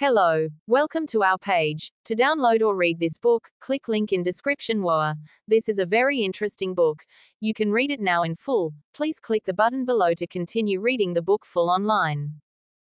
Hello, welcome to our page. To download or read this book, click link in description WOA. This is a very interesting book. You can read it now in full. Please click the button below to continue reading the book full online.